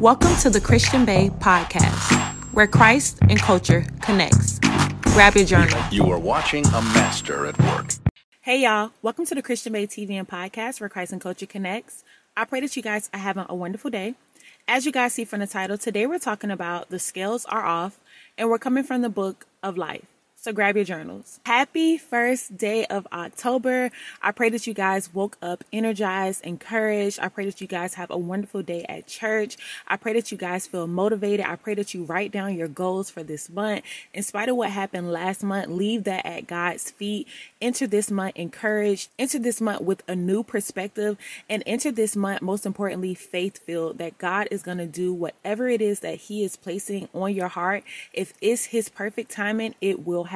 Welcome to the Christian Bae podcast, where Christ and culture connects. Grab your journal. You are watching a master at work. Hey y'all, welcome to the Christian Bae TV and podcast where Christ and culture connects. I pray that you guys are having a wonderful day. As you guys see from the title, today we're talking about the scales are off and we're coming from the book of life. So grab your journals. Happy first day of October. I pray that you guys woke up energized, encouraged. I pray that you guys have a wonderful day at church. I pray that you guys feel motivated. I pray that you write down your goals for this month. In spite of what happened last month, leave that at God's feet. Enter this month encouraged. Enter this month with a new perspective and enter this month, most importantly, faith filled that God is going to do whatever it is that He is placing on your heart. If it's His perfect timing, it will happen.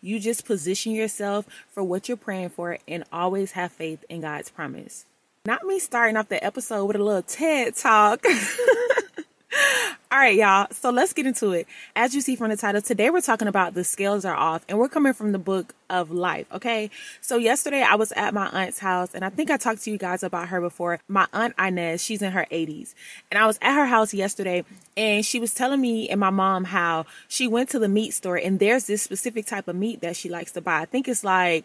You just position yourself for what you're praying for and always have faith in God's promise. Not me starting off the episode with a little TED talk. All right, y'all. So let's get into it. As you see from the title, today we're talking about the scales are off and we're coming from the book of life. Okay. So yesterday I was at my aunt's house and I think I talked to you guys about her before. My aunt Inez, she's in her 80s. And I was at her house yesterday and she was telling me and my mom how she went to the meat store and there's this specific type of meat that she likes to buy. I think it's like,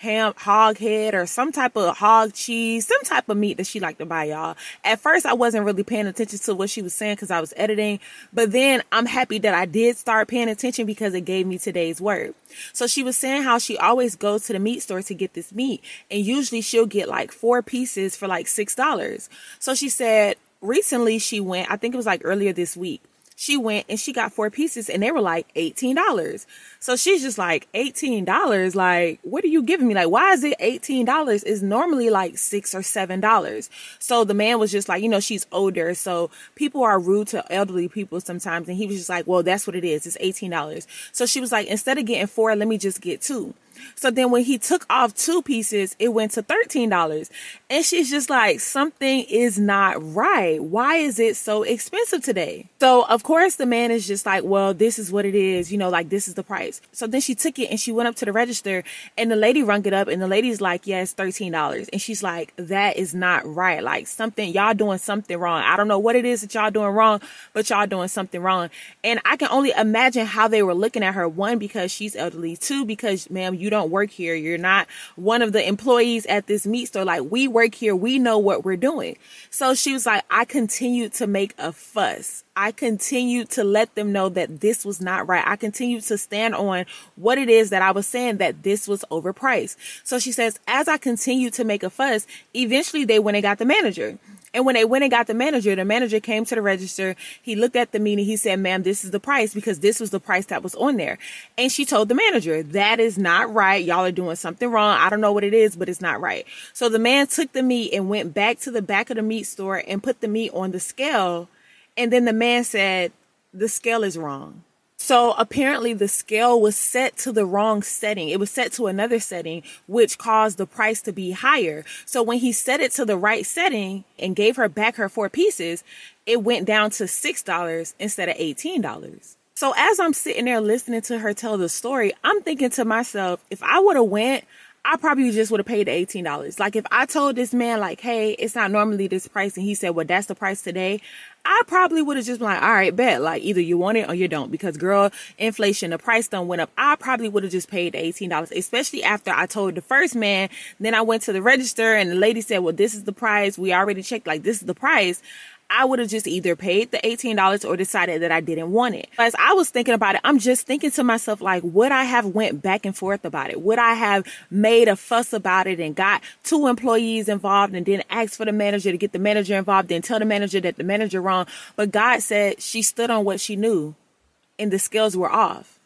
ham hog head or some type of hog cheese, some type of meat that she liked to buy, y'all. At first, I wasn't really paying attention to what she was saying because I was editing, but then I'm happy that I did start paying attention because it gave me today's word. So she was saying how she always goes to the meat store to get this meat, and usually she'll get like four pieces for like six dollars. So she said recently she went, I think it was like earlier this week she went and she got four pieces and they were like $18. So she's just like, $18? Like, what are you giving me? Like, why is it $18? It's normally like six or $7. So the man was just like, you know, she's older. So people are rude to elderly people sometimes. And he was just like, well, that's what it is. It's $18. So she was like, instead of getting four, let me just get two. So then when he took off two pieces, it went to $13. And she's just like, something is not right. Why is it so expensive today? So of course the man is just like, well, this is what it is. You know, like this is the price. So then she took it and she went up to the register and the lady rung it up and the lady's like, yes, $13. And she's like, that is not right. Like something, y'all doing something wrong. I don't know what it is that y'all doing wrong, but y'all doing something wrong. And I can only imagine how they were looking at her. One, because she's elderly. Two, because ma'am, you don't work here. You're not one of the employees at this meat store. Like we work here. We know what we're doing. So she was like, I continued to make a fuss. I continued to let them know that this was not right. I continued to stand on what it is that I was saying that this was overpriced. So she says, as I continued to make a fuss, eventually they went and got the manager. And when they went and got the manager, the manager came to the register. He looked at the meeting. He said, ma'am, this is the price because this was the price that was on there. And she told the manager, that is not right. Y'all are doing something wrong. I don't know what it is, but it's not right. So the man took the meat and went back to the back of the meat store and put the meat on the scale. And then the man said, the scale is wrong. So apparently the scale was set to the wrong setting. It was set to another setting, which caused the price to be higher. So when he set it to the right setting and gave her back her four pieces, it went down to $6 instead of $18. So as I'm sitting there listening to her tell the story, I'm thinking to myself, if I would have went, I probably just would have paid the eighteen dollars. Like if I told this man like, "Hey, it's not normally this price," and he said, "Well, that's the price today," I probably would have just been like, "All right, bet." Like either you want it or you don't, because girl, inflation, the price done went up. I probably would have just paid the eighteen dollars, especially after I told the first man. Then I went to the register and the lady said, "Well, this is the price. We already checked. Like this is the price." I would have just either paid the $18 or decided that I didn't want it. As I was thinking about it, I'm just thinking to myself, like, would I have went back and forth about it? Would I have made a fuss about it and got two employees involved and then asked for the manager to get the manager involved and tell the manager that the manager wrong? But God said she stood on what she knew and the scales were off.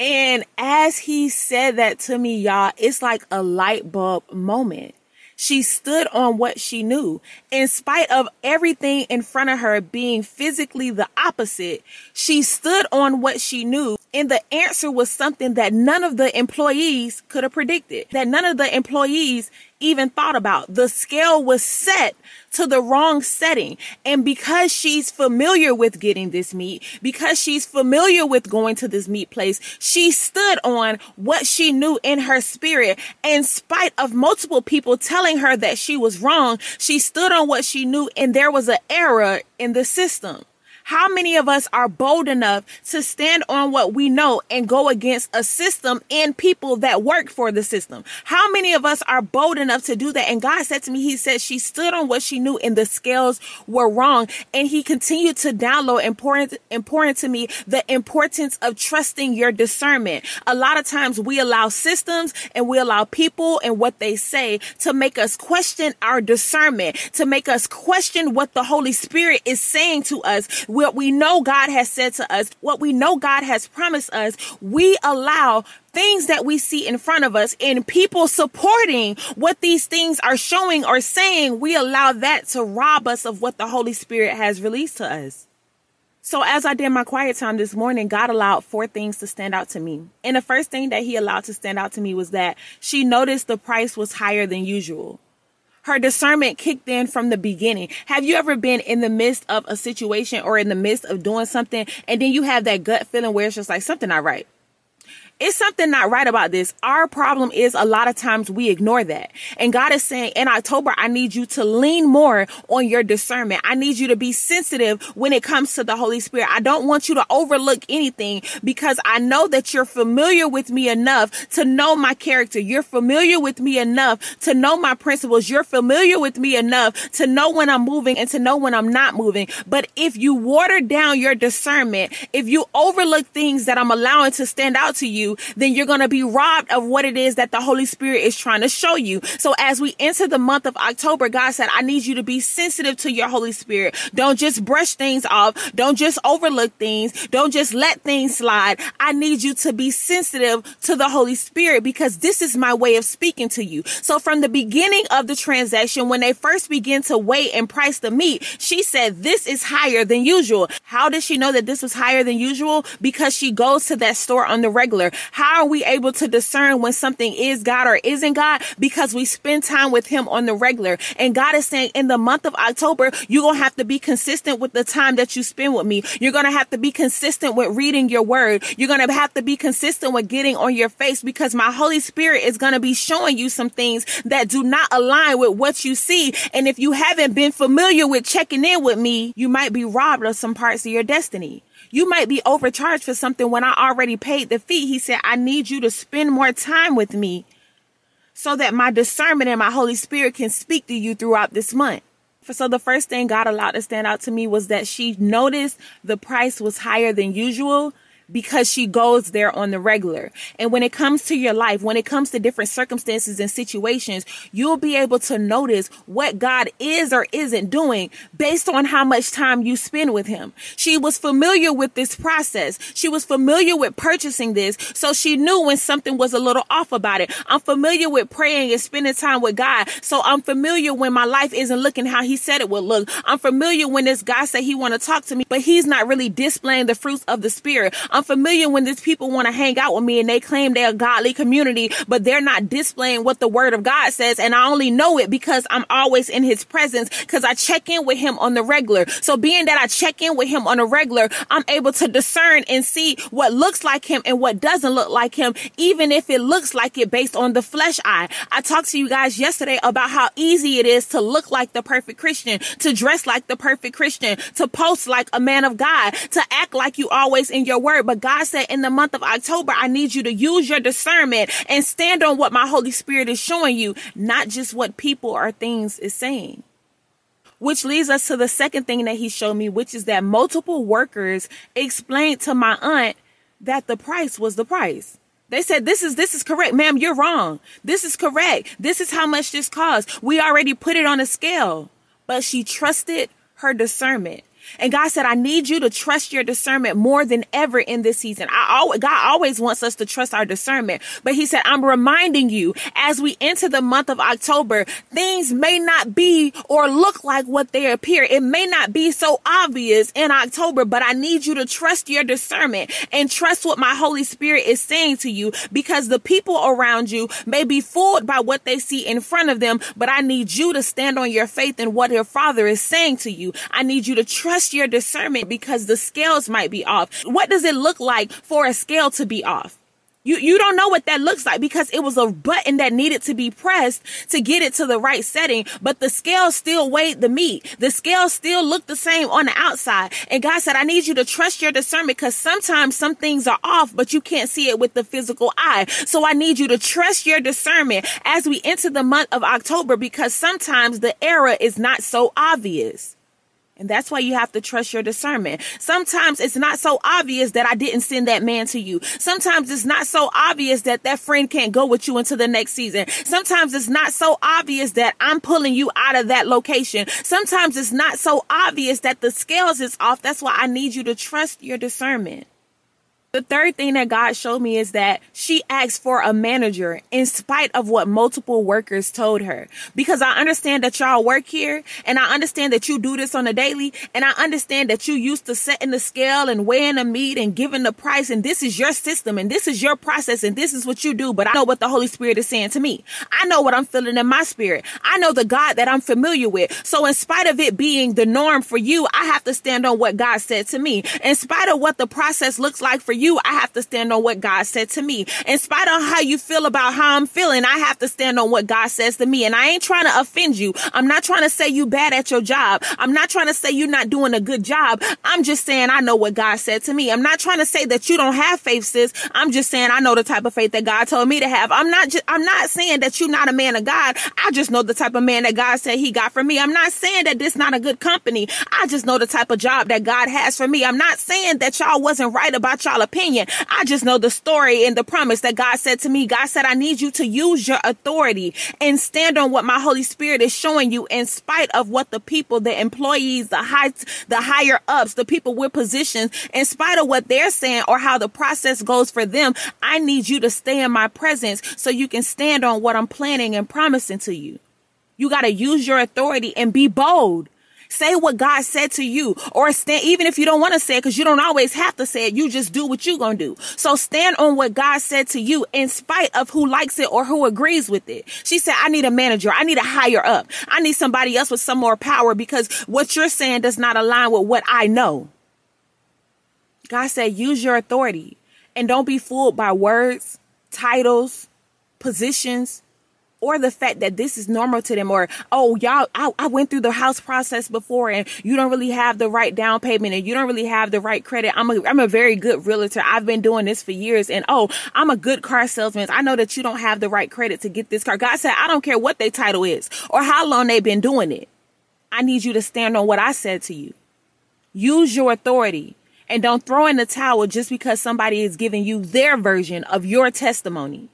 And as he said that to me, y'all, it's like a light bulb moment. She stood on what she knew. In spite of everything in front of her being physically the opposite, she stood on what she knew And the answer was something that none of the employees could have predicted, that none of the employees even thought about. The scale was set to the wrong setting. And because she's familiar with getting this meat, because she's familiar with going to this meat place, she stood on what she knew in her spirit. In spite of multiple people telling her that she was wrong, she stood on what she knew and there was an error in the system. How many of us are bold enough to stand on what we know and go against a system and people that work for the system? How many of us are bold enough to do that? And God said to me, He said she stood on what she knew and the scales were wrong. And He continued to download important, important to me the importance of trusting your discernment. A lot of times we allow systems and we allow people and what they say to make us question our discernment, to make us question what the Holy Spirit is saying to us what we know God has said to us, what we know God has promised us, we allow things that we see in front of us and people supporting what these things are showing or saying, we allow that to rob us of what the Holy Spirit has released to us. So as I did my quiet time this morning, God allowed four things to stand out to me. And the first thing that he allowed to stand out to me was that she noticed the price was higher than usual her discernment kicked in from the beginning. Have you ever been in the midst of a situation or in the midst of doing something and then you have that gut feeling where it's just like something not right? It's something not right about this. Our problem is a lot of times we ignore that. And God is saying in October, I need you to lean more on your discernment. I need you to be sensitive when it comes to the Holy Spirit. I don't want you to overlook anything because I know that you're familiar with me enough to know my character. You're familiar with me enough to know my principles. You're familiar with me enough to know when I'm moving and to know when I'm not moving. But if you water down your discernment, if you overlook things that I'm allowing to stand out to you, you, then you're going to be robbed of what it is that the Holy Spirit is trying to show you. So as we enter the month of October, God said, I need you to be sensitive to your Holy Spirit. Don't just brush things off. Don't just overlook things. Don't just let things slide. I need you to be sensitive to the Holy Spirit because this is my way of speaking to you. So from the beginning of the transaction, when they first begin to weigh and price the meat, she said, this is higher than usual. How did she know that this was higher than usual? Because she goes to that store on the regular. How are we able to discern when something is God or isn't God? Because we spend time with Him on the regular. And God is saying in the month of October, you're going to have to be consistent with the time that you spend with me. You're going to have to be consistent with reading your word. You're going to have to be consistent with getting on your face because my Holy Spirit is going to be showing you some things that do not align with what you see. And if you haven't been familiar with checking in with me, you might be robbed of some parts of your destiny. You might be overcharged for something when I already paid the fee. He said, I need you to spend more time with me so that my discernment and my Holy Spirit can speak to you throughout this month. So the first thing God allowed to stand out to me was that she noticed the price was higher than usual because she goes there on the regular. And when it comes to your life, when it comes to different circumstances and situations, you'll be able to notice what God is or isn't doing based on how much time you spend with him. She was familiar with this process. She was familiar with purchasing this. So she knew when something was a little off about it. I'm familiar with praying and spending time with God. So I'm familiar when my life isn't looking how he said it would look. I'm familiar when this guy said he want to talk to me, but he's not really displaying the fruits of the spirit. Familiar when these people want to hang out with me and they claim they're a godly community, but they're not displaying what the word of God says. And I only know it because I'm always in his presence because I check in with him on the regular. So being that I check in with him on a regular, I'm able to discern and see what looks like him and what doesn't look like him, even if it looks like it based on the flesh eye. I talked to you guys yesterday about how easy it is to look like the perfect Christian, to dress like the perfect Christian, to post like a man of God, to act like you always in your word. But God said in the month of October, I need you to use your discernment and stand on what my Holy Spirit is showing you, not just what people or things is saying. Which leads us to the second thing that he showed me, which is that multiple workers explained to my aunt that the price was the price. They said, this is, this is correct. Ma'am, you're wrong. This is correct. This is how much this costs. We already put it on a scale, but she trusted her discernment. And God said, I need you to trust your discernment more than ever in this season. I always, God always wants us to trust our discernment. But he said, I'm reminding you as we enter the month of October, things may not be or look like what they appear. It may not be so obvious in October, but I need you to trust your discernment and trust what my Holy Spirit is saying to you because the people around you may be fooled by what they see in front of them, but I need you to stand on your faith in what your father is saying to you. I need you to trust your discernment because the scales might be off. What does it look like for a scale to be off? You, you don't know what that looks like because it was a button that needed to be pressed to get it to the right setting, but the scale still weighed the meat. The scale still looked the same on the outside. And God said, I need you to trust your discernment because sometimes some things are off, but you can't see it with the physical eye. So I need you to trust your discernment as we enter the month of October because sometimes the error is not so obvious. And that's why you have to trust your discernment. Sometimes it's not so obvious that I didn't send that man to you. Sometimes it's not so obvious that that friend can't go with you into the next season. Sometimes it's not so obvious that I'm pulling you out of that location. Sometimes it's not so obvious that the scales is off. That's why I need you to trust your discernment. The third thing that God showed me is that she asked for a manager in spite of what multiple workers told her. Because I understand that y'all work here and I understand that you do this on a daily and I understand that you used to setting the scale and weighing the meat and giving the price and this is your system and this is your process and this is what you do. But I know what the Holy Spirit is saying to me. I know what I'm feeling in my spirit. I know the God that I'm familiar with. So in spite of it being the norm for you, I have to stand on what God said to me. In spite of what the process looks like for you, you, I have to stand on what God said to me. In spite of how you feel about how I'm feeling, I have to stand on what God says to me. And I ain't trying to offend you. I'm not trying to say you bad at your job. I'm not trying to say you're not doing a good job. I'm just saying I know what God said to me. I'm not trying to say that you don't have faith, sis. I'm just saying I know the type of faith that God told me to have. I'm not just, I'm not saying that you're not a man of God. I just know the type of man that God said he got for me. I'm not saying that this not a good company. I just know the type of job that God has for me. I'm not saying that y'all wasn't right about y'all opinion. I just know the story and the promise that God said to me. God said, I need you to use your authority and stand on what my Holy Spirit is showing you in spite of what the people, the employees, the high, the higher ups, the people with positions, in spite of what they're saying or how the process goes for them. I need you to stay in my presence so you can stand on what I'm planning and promising to you. You got to use your authority and be bold. Say what God said to you or stand, even if you don't want to say it, because you don't always have to say it. You just do what you're going to do. So stand on what God said to you in spite of who likes it or who agrees with it. She said, I need a manager. I need a higher up. I need somebody else with some more power because what you're saying does not align with what I know. God said, use your authority and don't be fooled by words, titles, positions, or the fact that this is normal to them or oh y'all I, I, went through the house process before and you don't really have the right down payment and you don't really have the right credit. I'm a, I'm a very good realtor. I've been doing this for years and oh i'm a good car salesman. I know that you don't have the right credit to get this car. God said i don't care what their title is or how long they've been doing it. I need you to stand on what i said to you. Use your authority and don't throw in the towel just because somebody is giving you their version of your testimony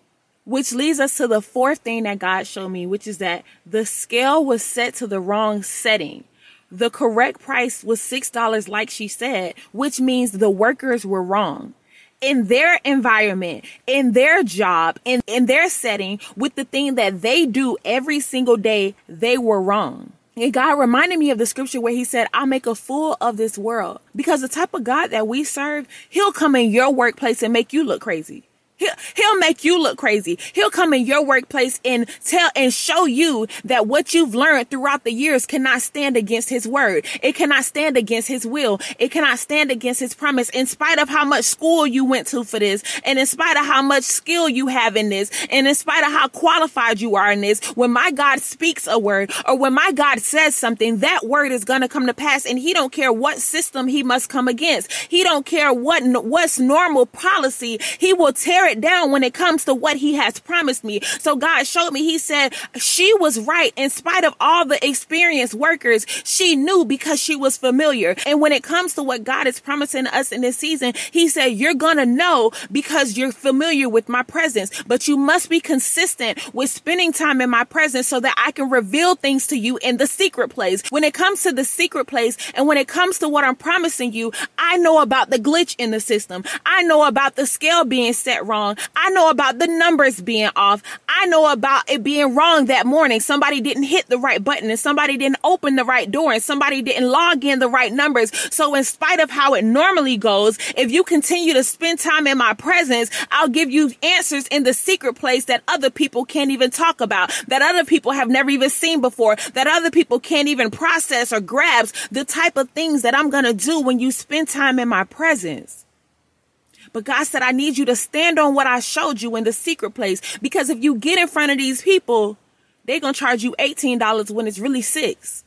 which leads us to the fourth thing that God showed me, which is that the scale was set to the wrong setting. The correct price was $6, like she said, which means the workers were wrong in their environment, in their job, in, in their setting, with the thing that they do every single day, they were wrong. And God reminded me of the scripture where he said, I'll make a fool of this world. Because the type of God that we serve, he'll come in your workplace and make you look crazy. He'll, he'll make you look crazy. He'll come in your workplace and tell and show you that what you've learned throughout the years cannot stand against his word. It cannot stand against his will. It cannot stand against his promise in spite of how much school you went to for this and in spite of how much skill you have in this and in spite of how qualified you are in this. When my God speaks a word or when my God says something, that word is going to come to pass and he don't care what system he must come against. He don't care what, what's normal policy. He will tear it it down when it comes to what he has promised me. So God showed me, he said, she was right in spite of all the experienced workers. She knew because she was familiar. And when it comes to what God is promising us in this season, he said, you're going to know because you're familiar with my presence, but you must be consistent with spending time in my presence so that I can reveal things to you in the secret place. When it comes to the secret place and when it comes to what I'm promising you, I know about the glitch in the system. I know about the scale being set wrong. I know about the numbers being off. I know about it being wrong that morning. Somebody didn't hit the right button and somebody didn't open the right door and somebody didn't log in the right numbers. So in spite of how it normally goes, if you continue to spend time in my presence, I'll give you answers in the secret place that other people can't even talk about, that other people have never even seen before, that other people can't even process or grasp the type of things that I'm going to do when you spend time in my presence. But God said, I need you to stand on what I showed you in the secret place. Because if you get in front of these people, they're going to charge you $18 when it's really six.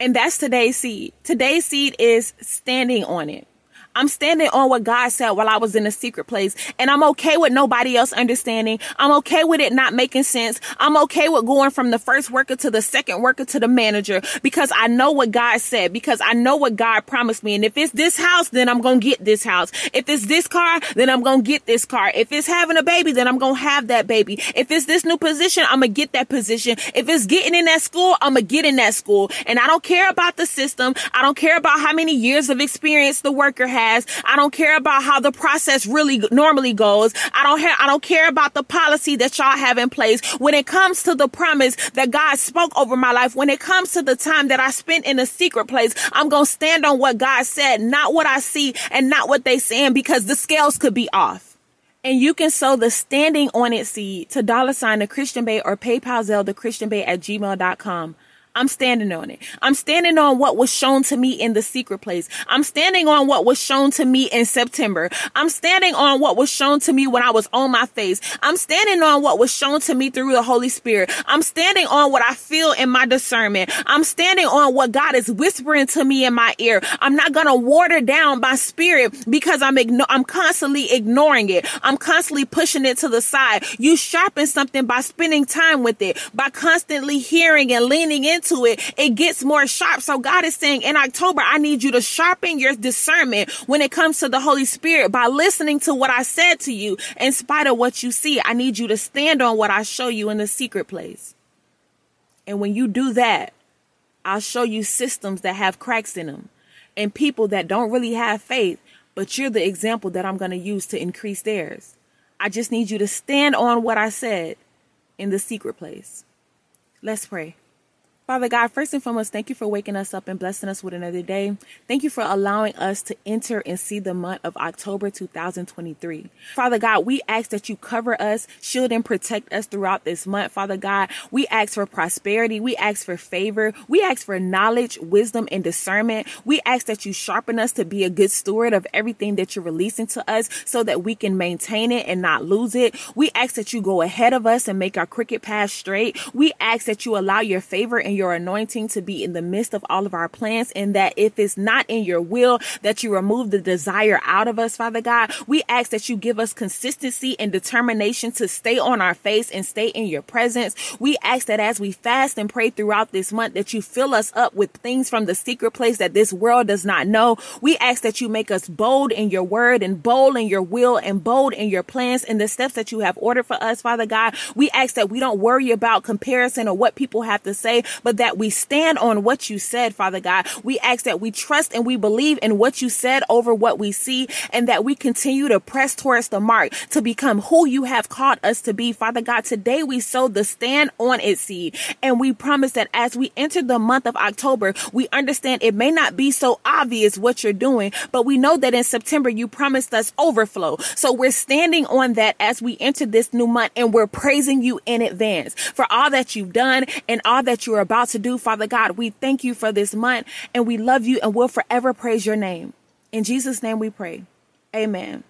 And that's today's seed. Today's seed is standing on it. I'm standing on what God said while I was in a secret place. And I'm okay with nobody else understanding. I'm okay with it not making sense. I'm okay with going from the first worker to the second worker to the manager because I know what God said, because I know what God promised me. And if it's this house, then I'm going to get this house. If it's this car, then I'm going to get this car. If it's having a baby, then I'm going to have that baby. If it's this new position, I'm going to get that position. If it's getting in that school, I'm going to get in that school. And I don't care about the system. I don't care about how many years of experience the worker has I don't care about how the process really normally goes. I don't have, I don't care about the policy that y'all have in place. When it comes to the promise that God spoke over my life, when it comes to the time that I spent in a secret place, I'm going to stand on what God said, not what I see and not what they saying because the scales could be off. And you can sow the standing on it seed to dollar sign the Christian Bae or PayPal Zelle the Christian Bae at gmail.com. I'm standing on it. I'm standing on what was shown to me in the secret place. I'm standing on what was shown to me in September. I'm standing on what was shown to me when I was on my face. I'm standing on what was shown to me through the Holy Spirit. I'm standing on what I feel in my discernment. I'm standing on what God is whispering to me in my ear. I'm not going to water down my spirit because I'm igno- I'm constantly ignoring it. I'm constantly pushing it to the side. You sharpen something by spending time with it, by constantly hearing and leaning into into it, it gets more sharp. So God is saying in October, I need you to sharpen your discernment when it comes to the Holy Spirit by listening to what I said to you. In spite of what you see, I need you to stand on what I show you in the secret place. And when you do that, I'll show you systems that have cracks in them and people that don't really have faith, but you're the example that I'm going to use to increase theirs. I just need you to stand on what I said in the secret place. Let's pray. Father God, first and foremost, thank you for waking us up and blessing us with another day. Thank you for allowing us to enter and see the month of October 2023. Father God, we ask that you cover us, shield and protect us throughout this month. Father God, we ask for prosperity. We ask for favor. We ask for knowledge, wisdom, and discernment. We ask that you sharpen us to be a good steward of everything that you're releasing to us so that we can maintain it and not lose it. We ask that you go ahead of us and make our crooked path straight. We ask that you allow your favor and your your anointing to be in the midst of all of our plans and that if it's not in your will, that you remove the desire out of us, Father God. We ask that you give us consistency and determination to stay on our face and stay in your presence. We ask that as we fast and pray throughout this month, that you fill us up with things from the secret place that this world does not know. We ask that you make us bold in your word and bold in your will and bold in your plans and the steps that you have ordered for us, Father God. We ask that we don't worry about comparison or what people have to say, but that we stand on what you said, Father God. We ask that we trust and we believe in what you said over what we see and that we continue to press towards the mark to become who you have called us to be. Father God, today we sow the stand on it seed and we promise that as we enter the month of October, we understand it may not be so obvious what you're doing, but we know that in September you promised us overflow. So we're standing on that as we enter this new month and we're praising you in advance for all that you've done and all that you're about about to do, Father God. We thank you for this month and we love you and will forever praise your name. In Jesus' name we pray. Amen.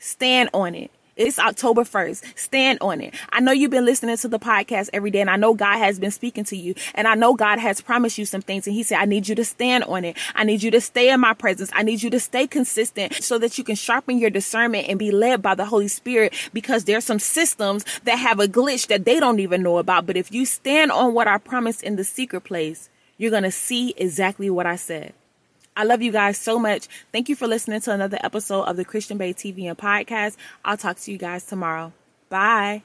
Stand on it. It's October 1st. Stand on it. I know you've been listening to the podcast every day and I know God has been speaking to you and I know God has promised you some things and he said, I need you to stand on it. I need you to stay in my presence. I need you to stay consistent so that you can sharpen your discernment and be led by the Holy Spirit because there's some systems that have a glitch that they don't even know about. But if you stand on what I promised in the secret place, you're going to see exactly what I said. I love you guys so much. Thank you for listening to another episode of the Christian Bae TV and podcast. I'll talk to you guys tomorrow. Bye.